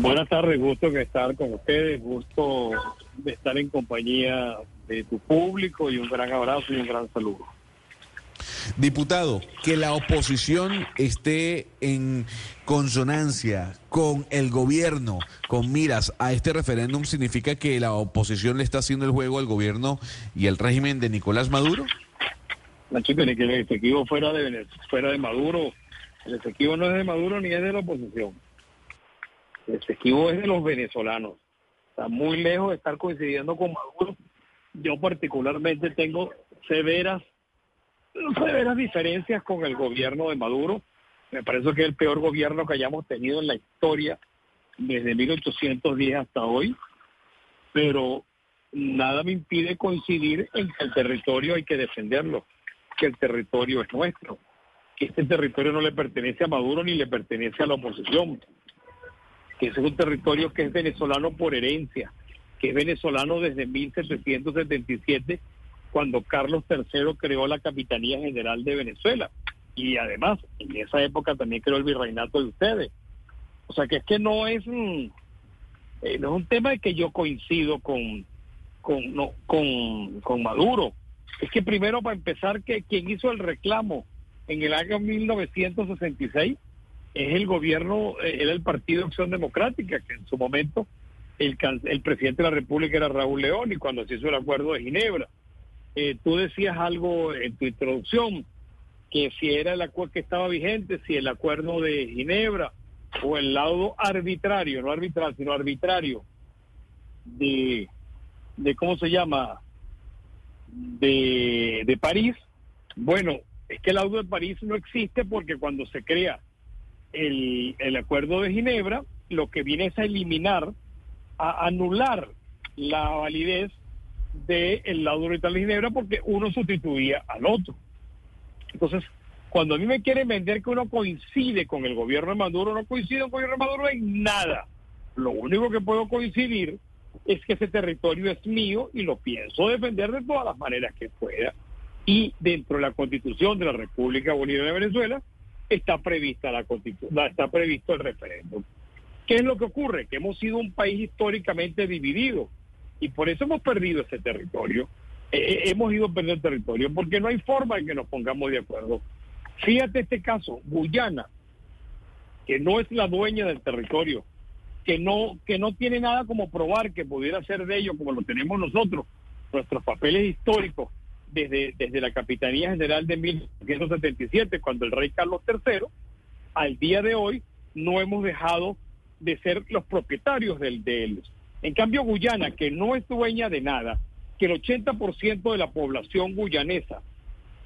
Buenas tardes, gusto de estar con ustedes, gusto de estar en compañía de tu público y un gran abrazo y un gran saludo. Diputado, que la oposición esté en consonancia con el gobierno, con miras a este referéndum, ¿significa que la oposición le está haciendo el juego al gobierno y al régimen de Nicolás Maduro? Nacho, que el Esequibo fuera de, fuera de Maduro, el Esequibo no es de Maduro ni es de la oposición. El Esequibo es de los venezolanos. Está muy lejos de estar coincidiendo con Maduro. Yo particularmente tengo severas severas diferencias con el gobierno de Maduro. Me parece que es el peor gobierno que hayamos tenido en la historia desde 1810 hasta hoy, pero nada me impide coincidir en que el territorio hay que defenderlo, que el territorio es nuestro, que este territorio no le pertenece a Maduro ni le pertenece a la oposición, que es un territorio que es venezolano por herencia, que es venezolano desde 1777 cuando Carlos III creó la Capitanía General de Venezuela. Y además, en esa época también creó el virreinato de ustedes. O sea que es que no es un, eh, no es un tema de que yo coincido con, con, con Maduro. Es que primero, para empezar, que quien hizo el reclamo en el año 1966 es el gobierno, eh, era el Partido Acción Democrática, que en su momento el, el presidente de la República era Raúl León y cuando se hizo el acuerdo de Ginebra. Eh, tú decías algo en tu introducción, que si era el acuerdo que estaba vigente, si el acuerdo de Ginebra o el lado arbitrario, no arbitral, sino arbitrario, de, de ¿cómo se llama? De, de París. Bueno, es que el laudo de París no existe porque cuando se crea el, el acuerdo de Ginebra, lo que viene es a eliminar, a anular la validez del el lado de Ginebra porque uno sustituía al otro. Entonces, cuando a mí me quieren vender que uno coincide con el gobierno de Maduro, no coincide con el gobierno de Maduro en nada. Lo único que puedo coincidir es que ese territorio es mío y lo pienso defender de todas las maneras que pueda. Y dentro de la constitución de la República Bolivariana de Venezuela está prevista la constitución, está previsto el referéndum. ¿Qué es lo que ocurre? Que hemos sido un país históricamente dividido y por eso hemos perdido ese territorio. Eh, eh, hemos ido perdiendo territorio porque no hay forma de que nos pongamos de acuerdo. Fíjate este caso, Guyana, que no es la dueña del territorio, que no, que no tiene nada como probar que pudiera ser de ellos como lo tenemos nosotros, nuestros papeles históricos desde, desde la Capitanía General de 1977, cuando el rey Carlos III, al día de hoy no hemos dejado de ser los propietarios del, del, en cambio, Guyana, que no es dueña de nada, que el 80% de la población guyanesa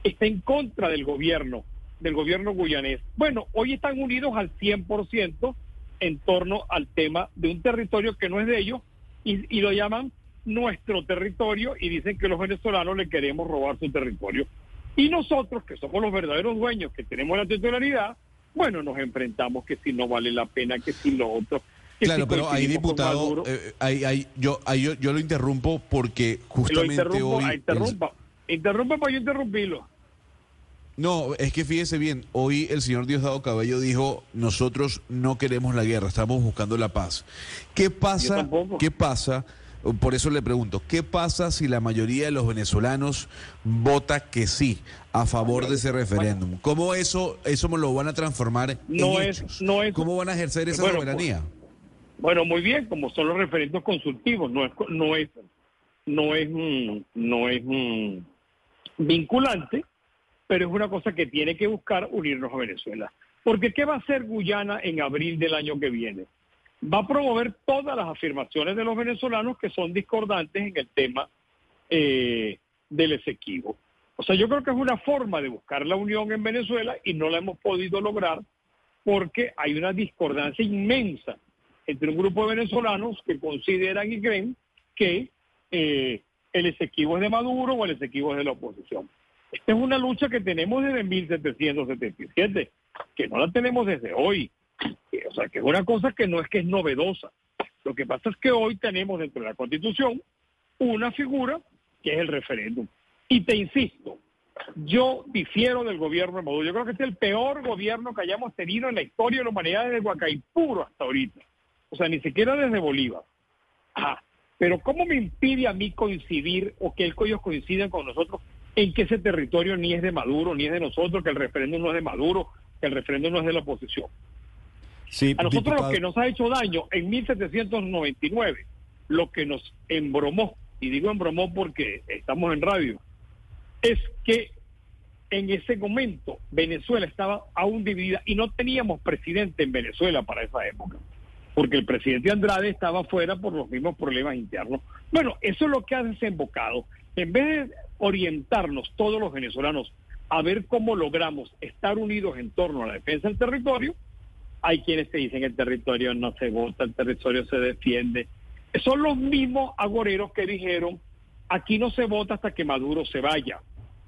está en contra del gobierno, del gobierno guyanés. Bueno, hoy están unidos al 100% en torno al tema de un territorio que no es de ellos y, lo llaman nuestro territorio y dicen que los venezolanos le queremos robar su territorio. Y nosotros, que somos los verdaderos dueños, que tenemos la titularidad, bueno, nos enfrentamos que si no vale la pena, que si lo otro. Claro, pero ahí, diputado, eh, yo, yo, lo interrumpo porque justamente lo hoy... Interrumpa, interrumpa para yo interrumpirlo. No, es que fíjese bien, hoy el señor Diosdado Cabello dijo, nosotros no queremos la guerra, estamos buscando la paz. ¿Qué pasa? ¿Qué pasa? Por eso le pregunto, ¿qué pasa si la mayoría de los venezolanos vota que sí a favor de ese referéndum? ¿Cómo eso eso lo van a transformar no es, No es, ¿Cómo van a ejercer esa soberanía? Bueno, muy bien, como son los referendos consultivos, no es no es no es no es vinculante, pero es una cosa que tiene que buscar unirnos a Venezuela. Porque ¿qué va a hacer Guyana en abril del año que viene? Va a promover todas las afirmaciones de los venezolanos que son discordantes en el tema eh, del Esequibo. O sea, yo creo que es una forma de buscar la unión en Venezuela y no la hemos podido lograr porque hay una discordancia inmensa entre un grupo de venezolanos que consideran y creen que eh, el Esequibo es de Maduro o el Esequibo es de la oposición. Esta es una lucha que tenemos desde 1777, que no la tenemos desde hoy. O sea, que es una cosa que no es que es novedosa. Lo que pasa es que hoy tenemos dentro de la Constitución una figura que es el referéndum. Y te insisto, yo difiero del gobierno de Maduro. Yo creo que es el peor gobierno que hayamos tenido en la historia de la humanidad desde Huacaipuro hasta ahorita o sea, ni siquiera desde Bolívar. Ah, pero ¿cómo me impide a mí coincidir o que ellos coincidan con nosotros en que ese territorio ni es de Maduro, ni es de nosotros, que el referéndum no es de Maduro, que el referéndum no es de la oposición? Sí, a nosotros lo que nos ha hecho daño en 1799, lo que nos embromó, y digo embromó porque estamos en radio, es que en ese momento Venezuela estaba aún dividida y no teníamos presidente en Venezuela para esa época, porque el presidente Andrade estaba fuera por los mismos problemas internos. Bueno, eso es lo que ha desembocado. En vez de orientarnos todos los venezolanos a ver cómo logramos estar unidos en torno a la defensa del territorio, hay quienes te dicen el territorio no se vota, el territorio se defiende. Son los mismos agoreros que dijeron aquí no se vota hasta que Maduro se vaya.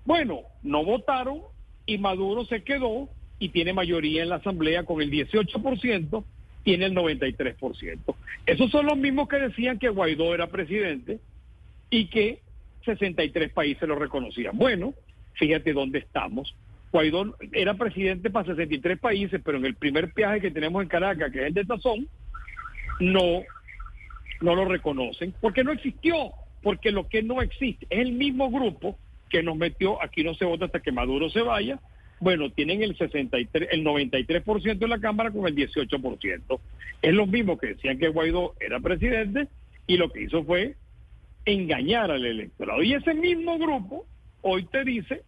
Bueno, no votaron y Maduro se quedó y tiene mayoría en la Asamblea con el 18%, tiene el 93%. Esos son los mismos que decían que Guaidó era presidente y que 63 países lo reconocían. Bueno, fíjate dónde estamos. Guaidó era presidente para 63 países, pero en el primer viaje que tenemos en Caracas, que es el de Tazón, no, no lo reconocen, porque no existió, porque lo que no existe es el mismo grupo que nos metió, aquí no se vota hasta que Maduro se vaya, bueno, tienen el 63, el 93% de la Cámara con el 18%. Es lo mismo que decían que Guaidó era presidente y lo que hizo fue engañar al electorado. Y ese mismo grupo hoy te dice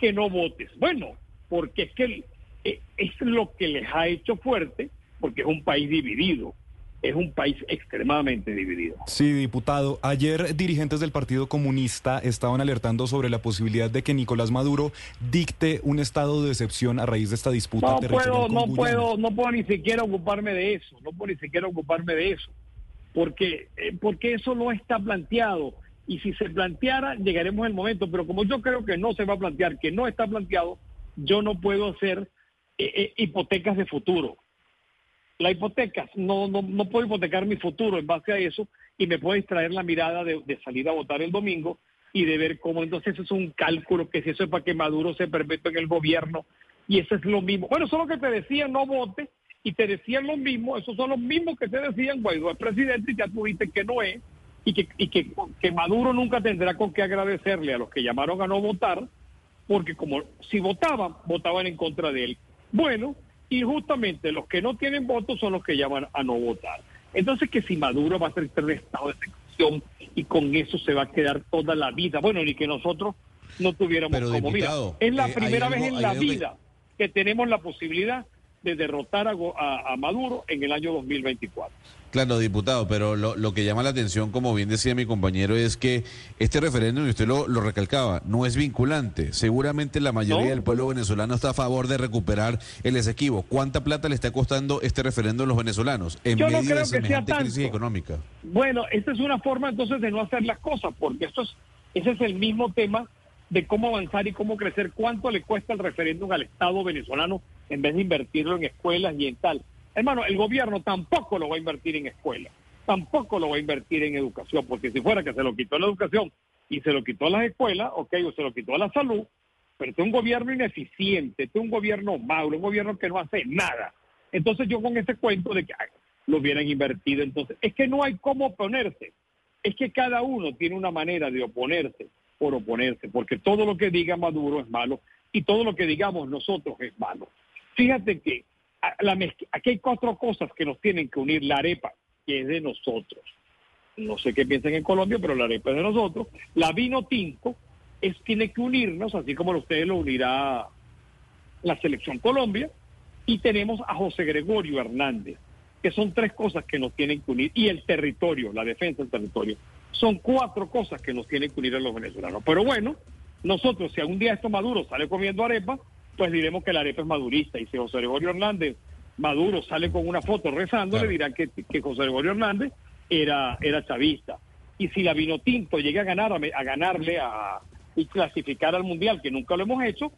que no votes. Bueno, porque es que eh, es lo que les ha hecho fuerte, porque es un país dividido es un país extremadamente dividido. Sí, diputado. Ayer dirigentes del Partido Comunista estaban alertando sobre la posibilidad de que Nicolás Maduro dicte un estado de excepción a raíz de esta disputa. No puedo, no puedo, no puedo ni siquiera ocuparme de eso. No puedo ni siquiera ocuparme de eso, porque eh, porque eso no está planteado. Y si se planteara, llegaremos al momento. Pero como yo creo que no se va a plantear, que no está planteado, yo no puedo hacer eh, eh, hipotecas de futuro la hipoteca, no, no, no puedo hipotecar mi futuro en base a eso y me puede distraer la mirada de, salir a votar el domingo y de ver cómo entonces eso es un cálculo, que si eso es para que Maduro se perpetúe en el gobierno y eso es lo mismo. Bueno, eso es lo que te decían, no vote, y te decían lo mismo, esos son los mismos que te decían, Guaidó es presidente y ya tuviste que no es, y que, y que, que Maduro nunca tendrá con qué agradecerle a los que llamaron a no votar, porque como si votaban, votaban en contra de él. Bueno, y justamente los que no tienen votos son los que llaman a no votar. Entonces que si Maduro va a ser un estado de excepción y con eso se va a quedar toda la vida, bueno, ni que nosotros no tuviéramos como mira, es la eh, primera vez en la vida que tenemos la posibilidad de derrotar a, Maduro en el año 2024. Claro, diputado, pero lo, que llama la atención, como bien decía mi compañero, es que este referéndum, y usted lo, recalcaba, no es vinculante. Seguramente la mayoría del pueblo venezolano está a favor de recuperar el Esequibo. ¿Cuánta plata le está costando este referéndum a los venezolanos en Yo medio de semejante crisis económica? Bueno, esta es una forma entonces de no hacer las cosas, porque esto es, ese es el mismo tema de cómo avanzar y cómo crecer, cuánto le cuesta el referéndum al Estado venezolano en vez de invertirlo en escuelas y en tal. Hermano, el gobierno tampoco lo va a invertir en escuelas, tampoco lo va a invertir en educación, porque si fuera que se lo quitó la educación y se lo quitó a las escuelas, ok, o se lo quitó a la salud, pero este es un gobierno ineficiente, este es un gobierno malo, un gobierno que no hace nada. Entonces yo con ese cuento de que lo hubieran invertido, entonces es que no hay cómo oponerse, es que cada uno tiene una manera de oponerse por oponerse, porque todo lo que diga Maduro es malo y todo lo que digamos nosotros es malo. Fíjate que aquí hay cuatro cosas que nos tienen que unir. La arepa, que es de nosotros. No sé qué piensan en Colombia, pero la arepa es de nosotros. La vino tinto es, tiene que unirnos, así como ustedes lo unirá la selección Colombia. Y tenemos a José Gregorio Hernández, que son tres cosas que nos tienen que unir. Y el territorio, la defensa del territorio. Son cuatro cosas que nos tienen que unir a los venezolanos. Pero bueno, nosotros, si algún día esto Maduro sale comiendo arepa, pues diremos que la arepa es madurista. Y si José Gregorio Hernández Maduro sale con una foto rezando, le dirán que, José Gregorio Hernández era, era chavista. Y si la vino tinto llega a, ganar, a, ganarle a, y clasificar al Mundial, que nunca lo hemos hecho,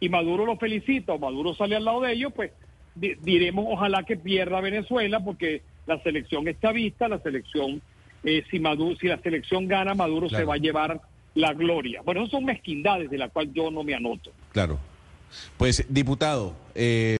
y Maduro lo felicita o Maduro sale al lado de ellos, pues diremos ojalá que pierda Venezuela, porque la selección es chavista, la selección eh, si, Maduro, si la selección gana, Maduro se va a llevar la gloria. Bueno, eso son mezquindades de las cuales yo no me anoto. Claro. Pues, diputado. Eh...